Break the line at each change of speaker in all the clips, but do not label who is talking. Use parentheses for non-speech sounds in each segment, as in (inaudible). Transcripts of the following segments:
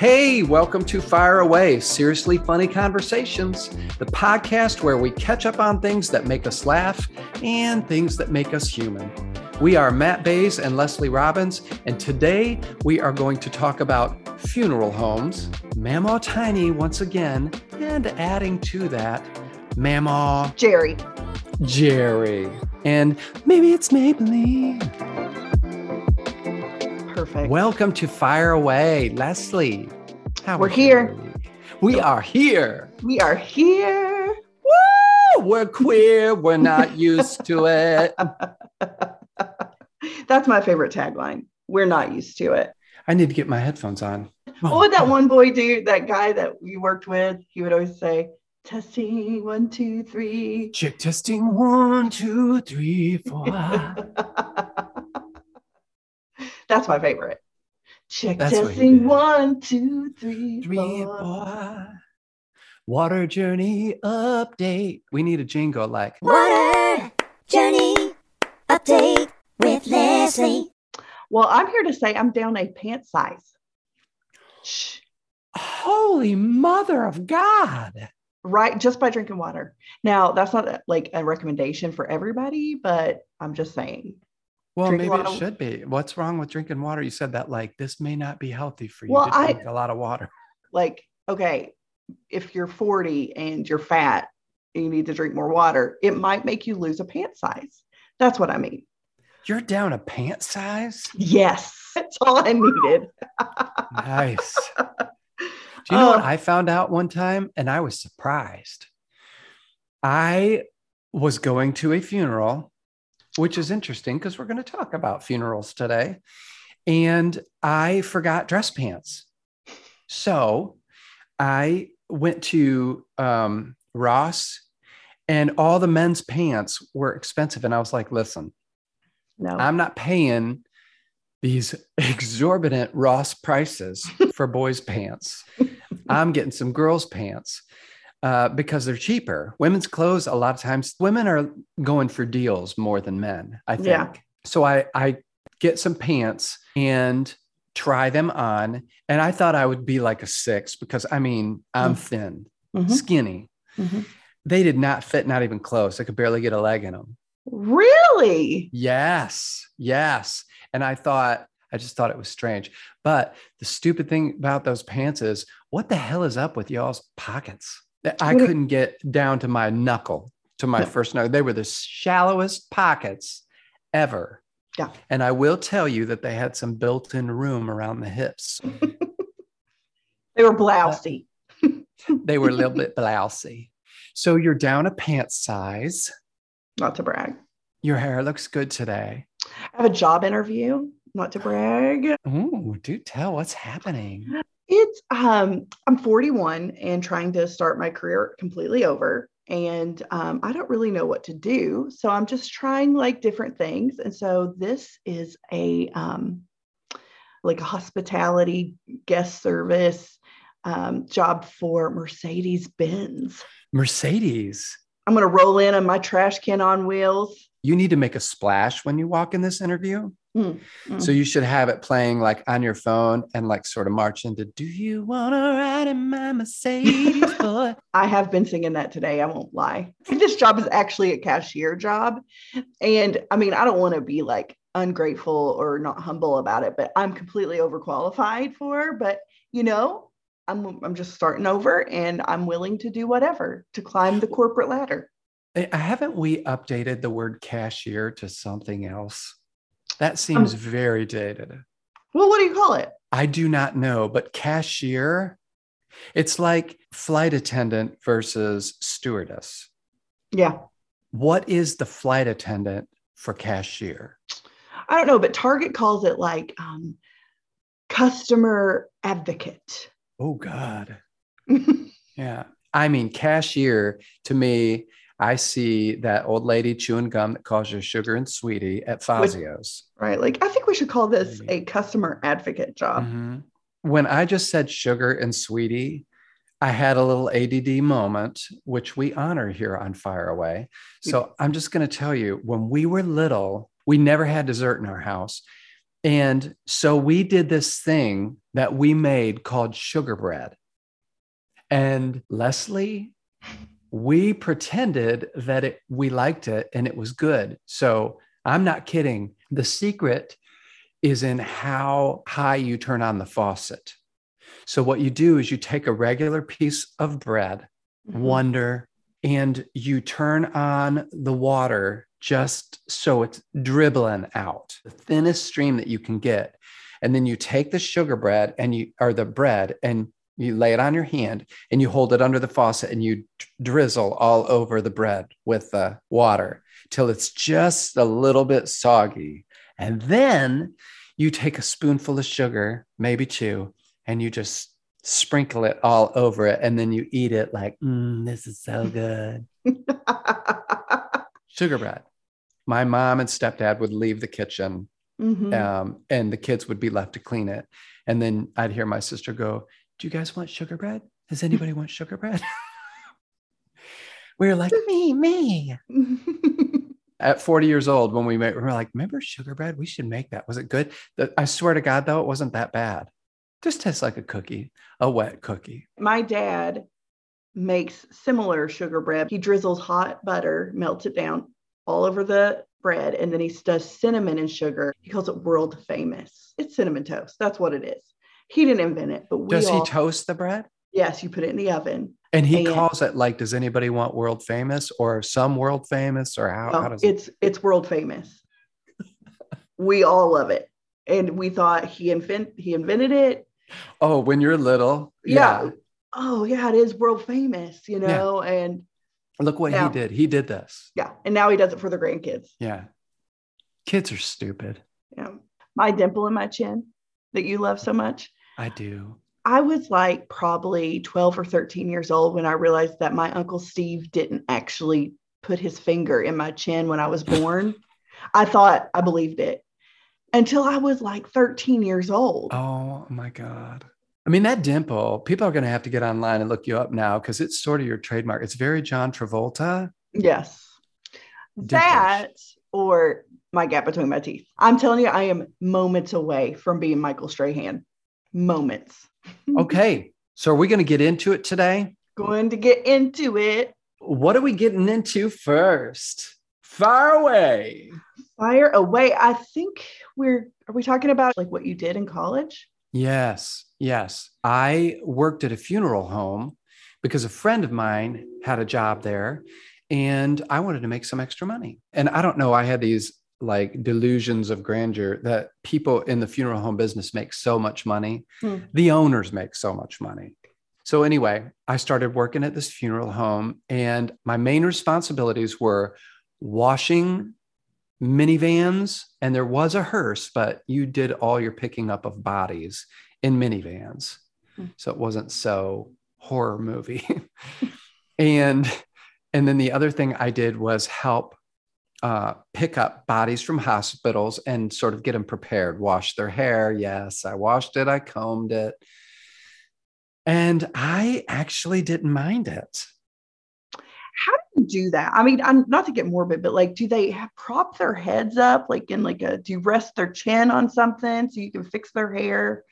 Hey, welcome to Fire Away Seriously Funny Conversations, the podcast where we catch up on things that make us laugh and things that make us human. We are Matt Bays and Leslie Robbins, and today we are going to talk about funeral homes, Mamaw Tiny once again, and adding to that, Mamaw
Geri.
Geri. And maybe it's Maybelline.
Perfect.
Welcome to Fire Away, Leslie. How
We're here.
We are here.
we are here.
Woo! We're queer. We're not (laughs) used to it. (laughs)
That's my favorite tagline. We're not used to it.
I need to get my headphones on.
Oh, what would that one boy do? That guy that you worked with, he would always say, testing one, two, three.
Check testing one, two, three, four. (laughs)
That's my favorite. Check
That's
testing
did.
one, two, three,
three,
four.
four. Water journey update. We need a jingle like
Water Journey Update with Leslie.
Well, I'm here to say I'm down a pant size. Shh.
Holy Mother of God.
right just by drinking water now that's not like a recommendation for everybody but i'm just saying
Well,
Drink
maybe it should be. What's wrong with drinking water? You said that like this may not be healthy for you
Well,
to drink a lot of water.
like okay if you're 40 and you're fat and you need to drink more water it might make you lose a pant size that's what i mean
You're down a pant size?
yes (laughs) that's all i needed
Nice. (laughs) Do you know what
Oh.
I found out one time? And I was surprised. I was going to a funeral, which is interesting because we're going to talk about funerals today. And I forgot dress pants. So I went to um, Ross, and all the men's pants were expensive. And I was like, listen,
no
I'm not paying these exorbitant Ross prices (laughs) for boys' pants. I'm getting some girls' pants uh, because they're cheaper. Women's clothes, a lot of times, women are going for deals more than men, I think.
Yeah.
So I, I get some pants and try them on. And I thought I would be like a six because I mean, I'm
Mm.
thin,
Mhm,
skinny.
mhm.
They did not fit, not even close. I could barely get a leg in them.
really
Yes, yes. And I thought, I just thought it was strange. But the stupid thing about those pants is, what the hell is up with y'all's pockets? I
What
couldn't get down to my knuckle, to my
No.
first knuckle. They were the shallowest pockets ever.
Yeah.
And I will tell you that they had some built in room around the hips. (laughs)
they were blousy (laughs)
They were a little bit blousy. So you're down a pant size.
not to brag
Your hair looks good today.
i have a job interview not to brag
Ooh, do tell what's happening.
It's um I'm 41 and trying to start my career completely over and um, I don't really know what to do so I'm just trying like different things and so this is a um like a hospitality guest service um, job for Mercedes Benz.
Mercedes.
I'm gonna roll in on my trash can on wheels.
You need to make a splash when you walk in this interview.
Mm, mm.
So you should have it playing like on your phone and like sort of march into Do you wanna ride in my Mercedes (laughs) boy?
I have been singing that today. I won't lie. This job is actually a cashier job. And I mean, I don't want to be like ungrateful or not humble about it, but I'm completely overqualified for. But you know, I'm I'm just starting over and I'm willing to do whatever to climb the corporate ladder.
Eh, Haven't we updated the word cashier to something else? That seems very dated.
Well, what do you call it?
I do not know, but cashier, it's like flight attendant versus stewardess.
Yeah.
What is the flight attendant for cashier?
I don't know, but Target calls it like um, customer advocate.
Oh, God. (laughs) Yeah. I mean, cashier to me, I see that old lady chewing gum that calls you sugar and sweetie at Fazio's.
right. Like, I think we should call this a customer advocate job.
Mhm. When I just said sugar and sweetie, I had a little ADD moment, which we honor here on Fire Away. So I'm just going to tell you when we were little, we never had dessert in our house. And so we did this thing that we made called sugar bread. And Leslie, we pretended that it, we liked it and it was good. So I'm not kidding. The secret is in how high you turn on the faucet. So what you do is you take a regular piece of bread,
Mhm.
wonder, and you turn on the water just so it's dribbling out the thinnest stream that you can get. And then you take the sugar bread and you, or the bread, and you lay it on your hand and you hold it under the faucet and you drizzle all over the bread with the water till it's just a little bit soggy. And then you take a spoonful of sugar, maybe two, and you just sprinkle it all over it. And then you eat it like, mm, this is so good. (laughs) Sugar bread. My mom and stepdad would leave the kitchen
Mhm.
um, and the kids would be left to clean it. And then I'd hear my sister go, Do you guys want sugar bread? Does anybody want sugar bread? we (laughs) were like, Me, me. (laughs) At 40 years old, when we made, we were like, Remember sugar bread? We should make that. Was it good? The- I swear to God, though, it wasn't that bad. Just tastes like a cookie, a wet cookie.
My dad makes similar sugar bread. He drizzles hot butter, melts it down all over the bread, and then he does cinnamon and sugar. He calls it world famous. It's cinnamon toast. That's what it is. He didn't invent it, but we
Does
all,
he toast the bread?
yes, you put it in the oven.
And he
And-
calls it like, Does anybody want world famous or some world famous or how, how
No,
does it?
it's it's world famous. (laughs) we all love it. And we thought he invent he invented it.
Oh, when you're little.
Yeah. Oh yeah, it is world famous, you
Yeah.
know. And
Look what
Now-
he did. He did this.
yeah, and now he does it for the grandkids.
Yeah. Kids are stupid.
Yeah. My dimple in my chin that you love so much.
I do.
I was like probably 12 or 13 years old when I realized that my uncle Steve didn't actually put his finger in my chin when I was born. (laughs) I thought I believed it until I was like 13 years old.
Oh my God. I mean, that dimple, people are going to have to get online and look you up now because it's sort of your trademark. It's very John Travolta.
Yes. That or my gap between my teeth. I'm telling you, I am moments away from being Michael Strahan. Moments. (laughs)
Okay. So, are we going to get into it today?
Going to get into it.
What are we getting into first? Fire away.
Fire away. I think we're, are we talking about like what you did in college?
Yes. Yes. I worked at a funeral home because a friend of mine had a job there and I wanted to make some extra money. And I don't know, I had these like delusions of grandeur that people in the funeral home business make so much money.
Hmm.
The owners make so much money. So, anyway, I started working at this funeral home, and my main responsibilities were washing minivans, and there was a hearse, but you did all your picking up of bodies in minivans.
Hmm.
So it wasn't so horror movie. (laughs) and and then the other thing I did was help uh, pick up bodies from hospitals and sort of get them prepared, wash their hair. Yes, I washed it, I combed it. And I actually didn't mind it.
How do you do that? I mean, I'm not to get morbid, but like, do they have, prop their heads up like in like a, do you rest their chin on something so you can fix their hair?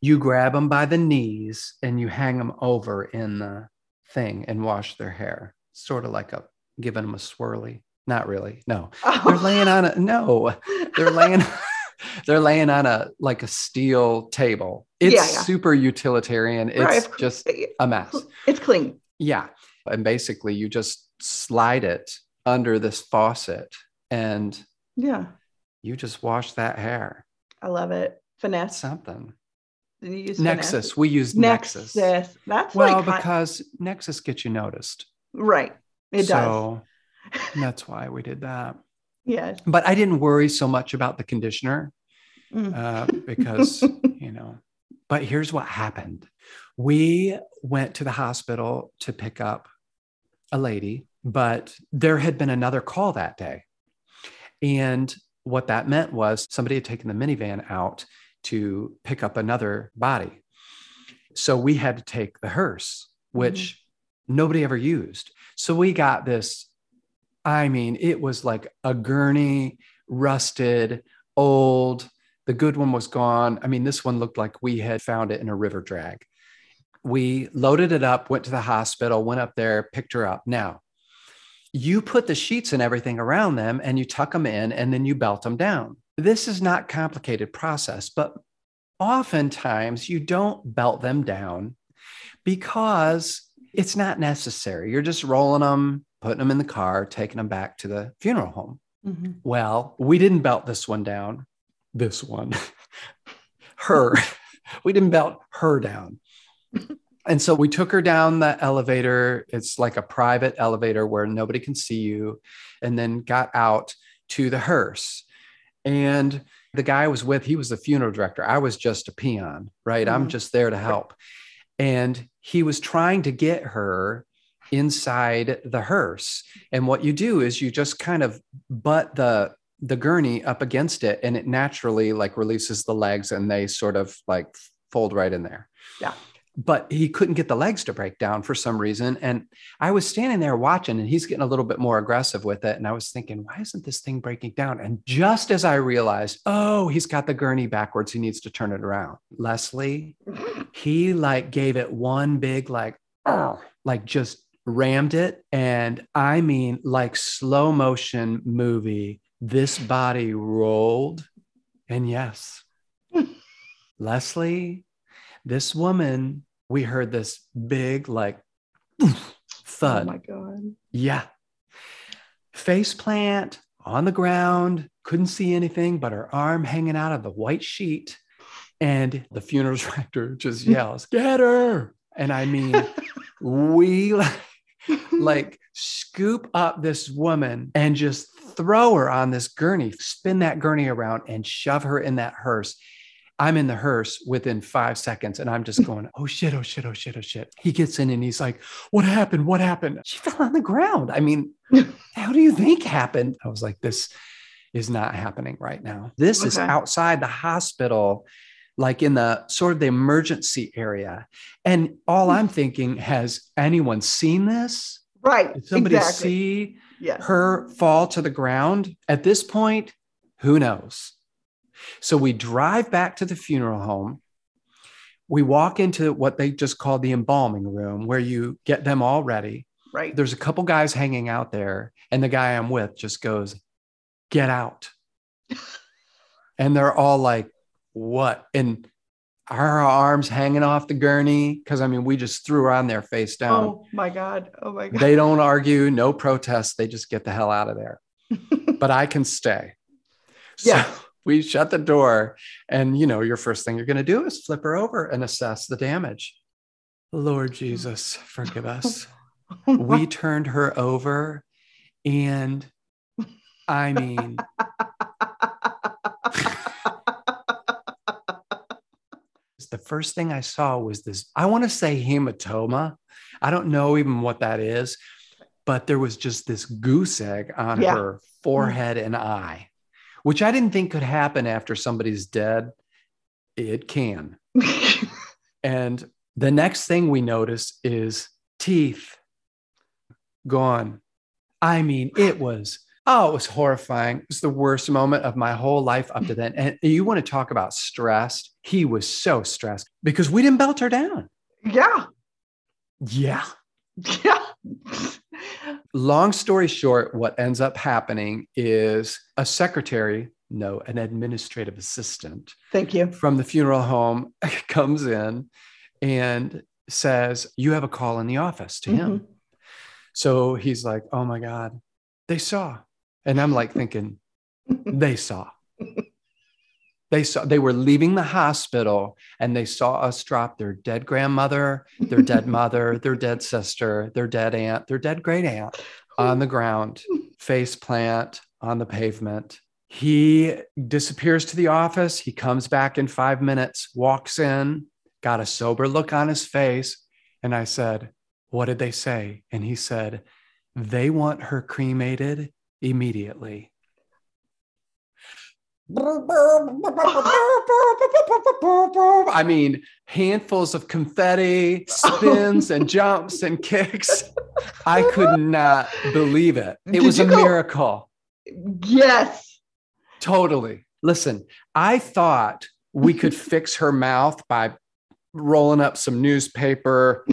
You grab them by the knees and you hang them over in the thing and wash their hair, sort of like a giving them a swirly. Not really. No, (laughs) they're laying on a no. They're laying. (laughs) (laughs) they're laying on a like a steel table. It's
Yeah, yeah.
super utilitarian. It's
Right,
just a mess.
It's clean.
Yeah, and basically you just slide it under this faucet and
Yeah.
you just wash that hair.
I love it. Finesse.
Something.
You use
Nexxus.
finesse.
We use
Nexxus.
Nexxus.
That's
Well,
like
because Nexxus gets you noticed.
right. It does. (laughs)
so that's why we did that.
Yes.
But I didn't worry so much about the conditioner
Mm.
uh, (laughs) because, you know, but here's what happened. We went to the hospital to pick up a lady, but there had been another call that day. And what that meant was somebody had taken the minivan out to pick up another body. So we had to take the hearse, which nobody ever used. So we got this. I mean, it was like a gurney, rusted, old, The good one was gone. I mean, this one looked like we had found it in a river drag. We loaded it up, went to the hospital, went up there, picked her up. Now, you put the sheets and everything around them and you tuck them in and then you belt them down. This is not complicated process, but oftentimes you don't belt them down because it's not necessary. You're just rolling them, putting them in the car, taking them back to the funeral home.
Mhm.
Well, we didn't belt this one down. This one, (laughs) her, we didn't belt her down. (laughs) And so we took her down the elevator. It's like a private elevator where nobody can see you, and then got out to the hearse. And the guy I was with, he was the funeral director. I was just a peon, right? I'm
Mhm.
just there to help. And he was trying to get her inside the hearse. And what you do is you just kind of butt the the gurney up against it and it naturally like releases the legs and they sort of like fold right in there.
Yeah.
But he couldn't get the legs to break down for some reason. And I was standing there watching and he's getting a little bit more aggressive with it. And I was thinking, why isn't this thing breaking down? And just as I realized, oh, he's got the gurney backwards, he needs to turn it around. Leslie, (laughs) he like gave it one big like "Arr," like just rammed it and i mean like slow motion movie this body rolled and yes (laughs) leslie this woman we heard this big like thud.
Oh
thud
my God.
yeah. Face plant on the ground, couldn't see anything but her arm hanging out of the white sheet. And the funeral (laughs) director just yells, Get her. And I mean, (laughs) we like, scoop up this woman and just throw her on this gurney, spin that gurney around and shove her in that hearse. I'm in the hearse within five seconds and I'm just (laughs) going, oh shit, oh shit, oh shit, oh shit. He gets in and he's like, what happened? What happened? She fell on the ground. I mean, (laughs) how do you think happened? I was like, this is not happening right now. This is outside the hospital, like in the sort of the emergency area. And all hmm. I'm thinking, has anyone seen this?
Right.
Did somebody
exactly.
see
Yes.
her fall to the ground? At this point, who knows? So we drive back to the funeral home. We walk into what they just call the embalming room, where you get them all ready.
Right.
There's a couple guys hanging out there, and the guy I'm with just goes, Get out. (laughs) and they're all like, What? And her arms hanging off the gurney. Cause I mean, we just threw her on there face oh down.
Oh my God. Oh my God.
They don't argue, no protest. They just get the hell out of there. (laughs) but I can stay. So
Yeah. (laughs)
we shut the door. And, you know, your first thing you're going to do is flip her over and assess the damage. Lord Jesus, forgive us.
Oh (laughs)
we turned her over. And I mean, the first thing I saw was this, I want to say hematoma. I don't know even what that is, but there was just this goose egg on
Yeah.
her forehead mm. and eye, which I didn't think could happen after somebody's dead. It can. (laughs) And the next thing we notice is teeth gone. I mean, it was, oh, it was horrifying. It was the worst moment of my whole life up to mm. then. And you want to talk about stressed? He was so stressed because we didn't belt her down.
yeah.
Yeah.
Yeah. (laughs)
Long story short, what ends up happening is a secretary, no, an administrative assistant
Thank you.
from the funeral home (laughs) comes in and says, You have a call in the office to him. Mm-hmm. So he's like, Oh my God, they saw. And I'm like thinking, They saw. They saw, they were leaving the hospital and they saw us drop their dead grandmother, their dead mother, their dead sister, their dead aunt, their dead great aunt on the ground, face plant on the pavement. He disappears to the office. He comes back in five minutes, walks in, got a sober look on his face. And I said, What did they say? And he said, They want her cremated immediately. I mean, handfuls of confetti, spins and jumps and kicks. I could not believe it. It
Did
was a
go-
miracle.
Yes.
Totally. Listen, I thought we could (laughs) fix her mouth by rolling up some newspaper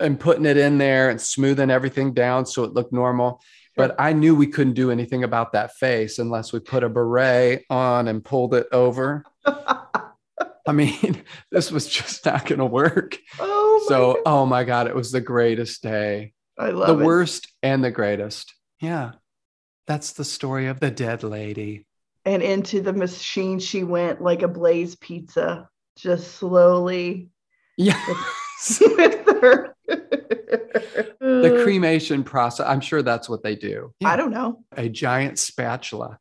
and putting it in there and smoothing everything down so it looked normal. But I knew we couldn't do anything about that face unless we put a beret on and pulled it over. I mean, (laughs) this was just not going to work.
oh,
So,
God.
oh my God, it was the greatest day.
I love
The
it.
worst and the greatest. Yeah. That's the story of the dead lady.
And into the machine she went like a blaze pizza, just slowly.
Yeah. (laughs)
with her.
The cremation process. I'm sure that's what they do.
I don't know.
A giant spatula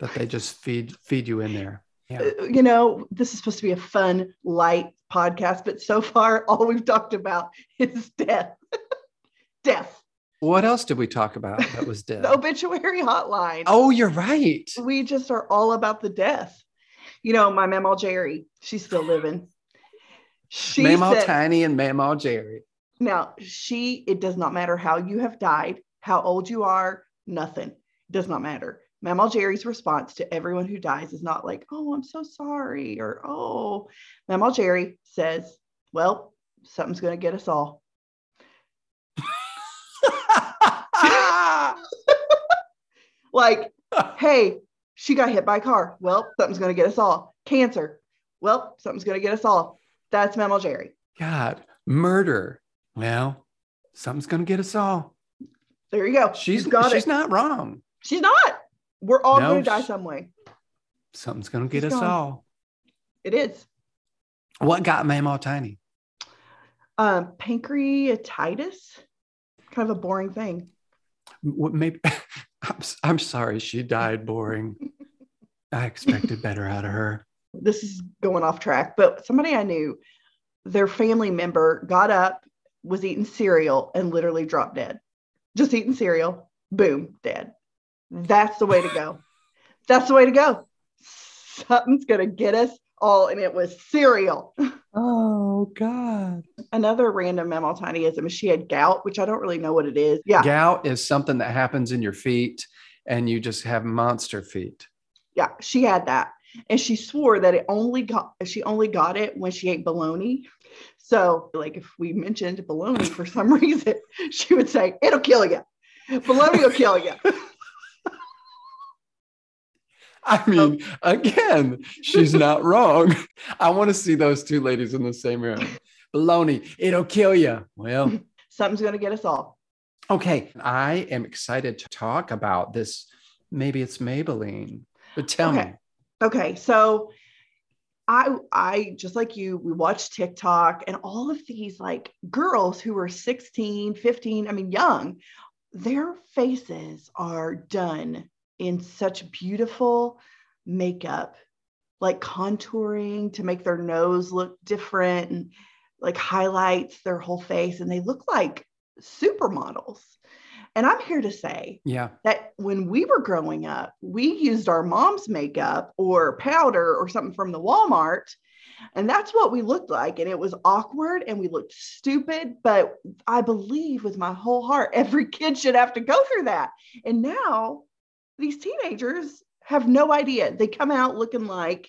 that they just feed feed you in there. Yeah.
Uh, You know, this is supposed to be a fun, light podcast, but so far, all we've talked about is death. (laughs) death.
What else did we talk about that was death?
The (laughs) obituary hotline.
Oh, you're right.
we just are all about the death. You know, my Mama Geri, she's still living. She
Mamaw Tiny and Mamaw Geri.
Now she, it does not matter how you have died, how old you are, nothing. It does not matter. Mama Geri's response to everyone who dies is not like, oh, I'm so sorry, or oh, Mama Geri says, well, something's going to get us all. (laughs) Like, hey, she got hit by a car. Well, something's going to get us all. Cancer. Well, something's going to get us all. That's Mama Geri.
God, murder. Well, something's gonna get us all.
There you go.
She's
got
she's
it.
not wrong.
She's not. We're all
No,
going to die some way.
Something's gonna get
She's
us
gone.
all.
It is.
What got Mamaw Tiny?
Um, pancreatitis. Kind of a boring thing.
What maybe (laughs) I'm, I'm sorry she died boring. I expected better out of her.
This is going off track, but somebody I knew, their family member got up, was eating cereal, and literally dropped dead. Just eating cereal, boom, dead. That's the way to go. (laughs) That's the way to go. Something's going to get us all, and it was cereal. (laughs)
Oh God.
Another random Mamaw Tinyism is she had gout, which I don't really know what it is. Yeah.
Gout is something that happens in your feet and you just have monster feet.
Yeah, she had that. And she swore that it only got she only got it when she ate bologna. So, like if we mentioned bologna for some (laughs) reason, she would say, It'll kill you. Bologna will kill you. (laughs)
I mean, again, she's not wrong. (laughs) I want to see those two ladies in the same room. Baloney, it'll kill you. Well,
Something's gonna get us all.
okay. I am excited to talk about this. Maybe it's Maybelline, but tell
Okay.
me.
Okay, so I I just like you, we watch TikTok and all of these like girls who are 16, 15, I mean young, their faces are done in such beautiful makeup, like contouring to make their nose look different and like highlights their whole face and they look like supermodels. And I'm here to say
Yeah.
that when we were growing up, we used our mom's makeup or powder or something from the Walmart. And that's what we looked like. And it was awkward and we looked stupid. But I believe with my whole heart, (laughs) every kid should have to go through that. And now these teenagers have no idea. They come out looking like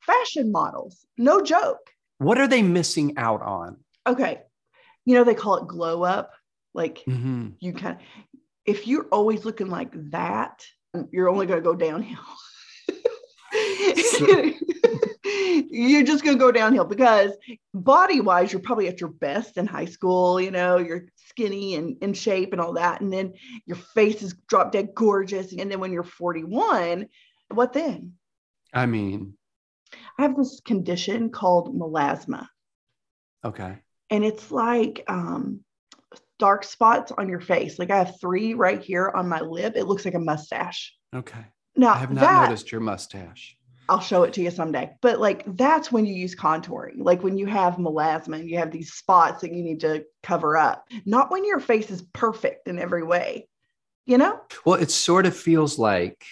fashion models. No joke.
What are they missing out on?
Okay. You know, they call it glow up. Like
Mhm.
you kind of if you're always looking like that you're only going to go downhill (laughs) you're just going to go downhill because body wise you're probably at your best in high school you know you're skinny and in shape and all that and then your face is drop dead gorgeous and then when you're 41 what then
I mean,
i have this condition called melasma
okay.
and it's like um dark spots on your face like i have three right here on my lip it looks like a mustache
Okay.
now
I have not
that
noticed your mustache.
i'll show it to you someday but like that's when you use contouring like when you have melasma and you have these spots that you need to cover up not when your face is perfect in every way you know
Well, it sort of feels like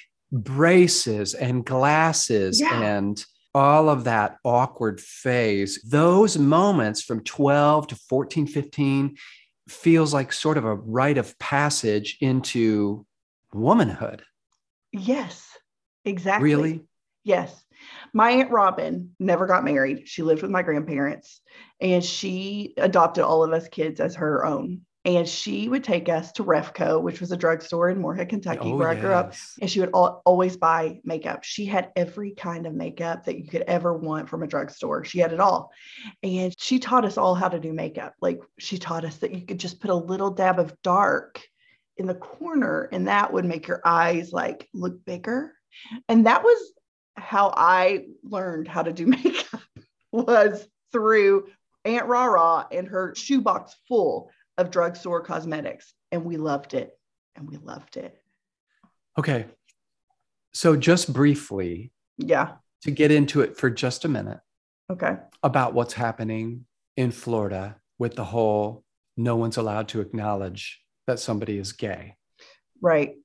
braces and glasses
Yeah.
and all of that awkward phase. Those moments from 12 to 14, 15 feels like sort of a rite of passage into womanhood.
yes Exactly.
Really?
Yes. My Aunt Robin never got married. She lived with my grandparents and she adopted all of us kids as her own. And she would take us to Refco, which was a drugstore in Morehead, Kentucky,
Oh,
where I grew up. And she would al- always buy makeup. She had every kind of makeup that you could ever want from a drugstore. She had it all. And she taught us all how to do makeup. Like she taught us that you could just put a little dab of dark in the corner and that would make your eyes like look bigger. And that was how I learned how to do (laughs) makeup was through Aunt Rara and her shoebox full of drugstore cosmetics. And we loved it. And we loved it.
Okay. So, just briefly,
Yeah.
to get into it for just a minute
Okay.
about what's happening in Florida with the whole no one's allowed to acknowledge that somebody is gay.
Right.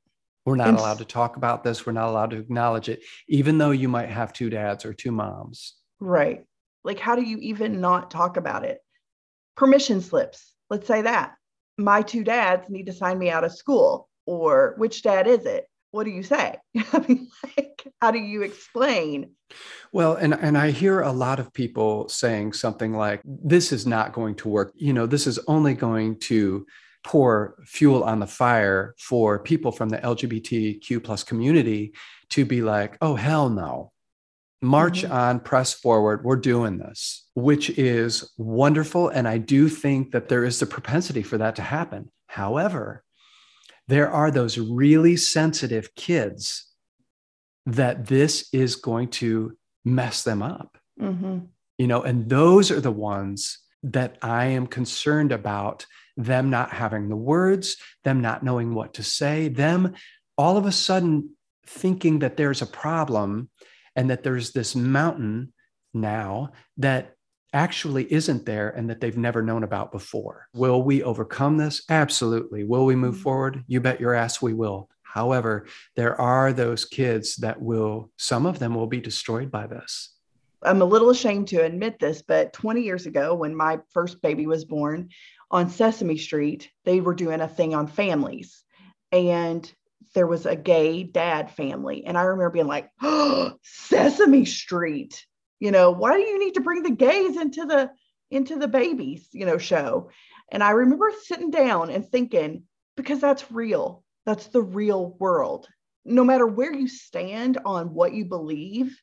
We're not
And-
allowed to talk about this. We're not allowed to acknowledge it, even though you might have two dads or two moms.
Right. Like, how do you even not talk about it? Permission slips. Let's say that my two dads need to sign me out of school, or which dad is it? What do you say? (laughs) I mean, like, how do you explain?
Well, and, and I hear a lot of people saying something like, this is not going to work. You know, this is only going to pour fuel on the fire for people from the LGBTQ plus community to be like, oh, hell no. March
Mhm.
on, press forward. We're doing this, which is wonderful. And I do think that there is the propensity for that to happen. However, there are those really sensitive kids that this is going to mess them up
Mhm.
you know and those are the ones that i am concerned about them not having the words them not knowing what to say them all of a sudden thinking that there's a problem and that there's this mountain now that actually isn't there and that they've never known about before. Will we overcome this? Absolutely. Will we move
Mhm.
forward? You bet your ass we will. However there are those kids that will some of them will be destroyed by this.
I'm a little ashamed to admit this, but 20 years ago, when my first baby was born on Sesame Street, they were doing a thing on families. And there was a gay dad family. And I remember being like, oh, (gasps) Sesame Street, you know, why do you need to bring the gays into the into the babies, you know, show? And I remember sitting down and thinking, because that's real. That's the real world. No matter where you stand on what you believe,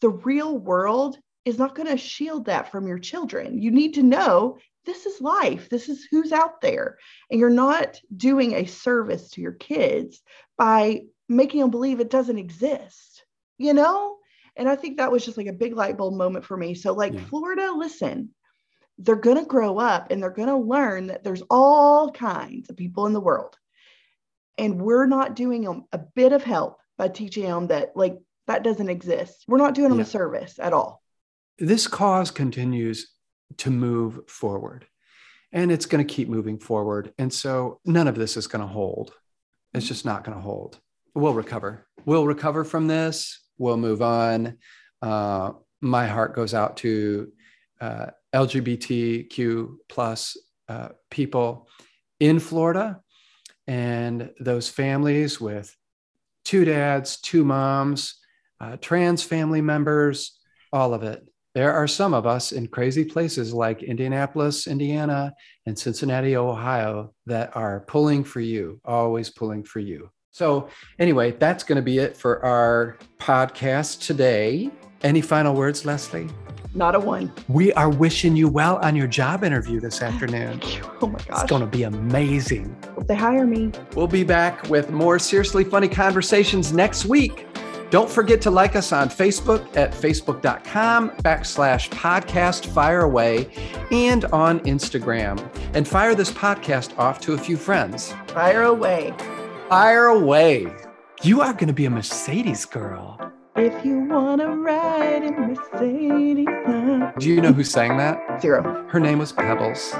the real world is not going to shield that from your children. You need to know this is life, this is who's out there. And you're not doing a service to your kids by making them believe it doesn't exist, you know? And I think that was just like a big light bulb moment for me. So, like,
Yeah.
Florida, listen, they're going to grow up and they're going to learn that there's all kinds of people in the world. And we're not doing them a bit of help by teaching them that, like, that doesn't exist. We're not doing them
Yeah.
a service at all.
this cause continues to move forward and it's going to keep moving forward. And so none of this is going to hold. It's just not going to hold. We'll recover. We'll recover from this. We'll move on. Uh, my heart goes out to uh, LGBTQ plus uh, people in Florida and those families with two dads, two moms, uh, trans family members, all of it. There are some of us in crazy places like Indianapolis, Indiana, and Cincinnati, Ohio, that are pulling for you, always pulling for you. So, anyway, that's going to be it for our podcast today. Any final words, Leslie?
Not a one.
We are wishing you well on your job interview this (laughs) afternoon.
Oh my
god.
It's
going to be amazing.
Hope they hire me.
We'll be back with more seriously funny conversations next week. Don't forget to like us on Facebook at facebook.com backslash podcast fire away and on Instagram. And fire this podcast off to a few friends.
Fire away.
Fire away. You are going to be a Mercedes girl.
If you want to ride in Mercedes.
Do you know who sang that?
Zero.
Her name was Pebbles.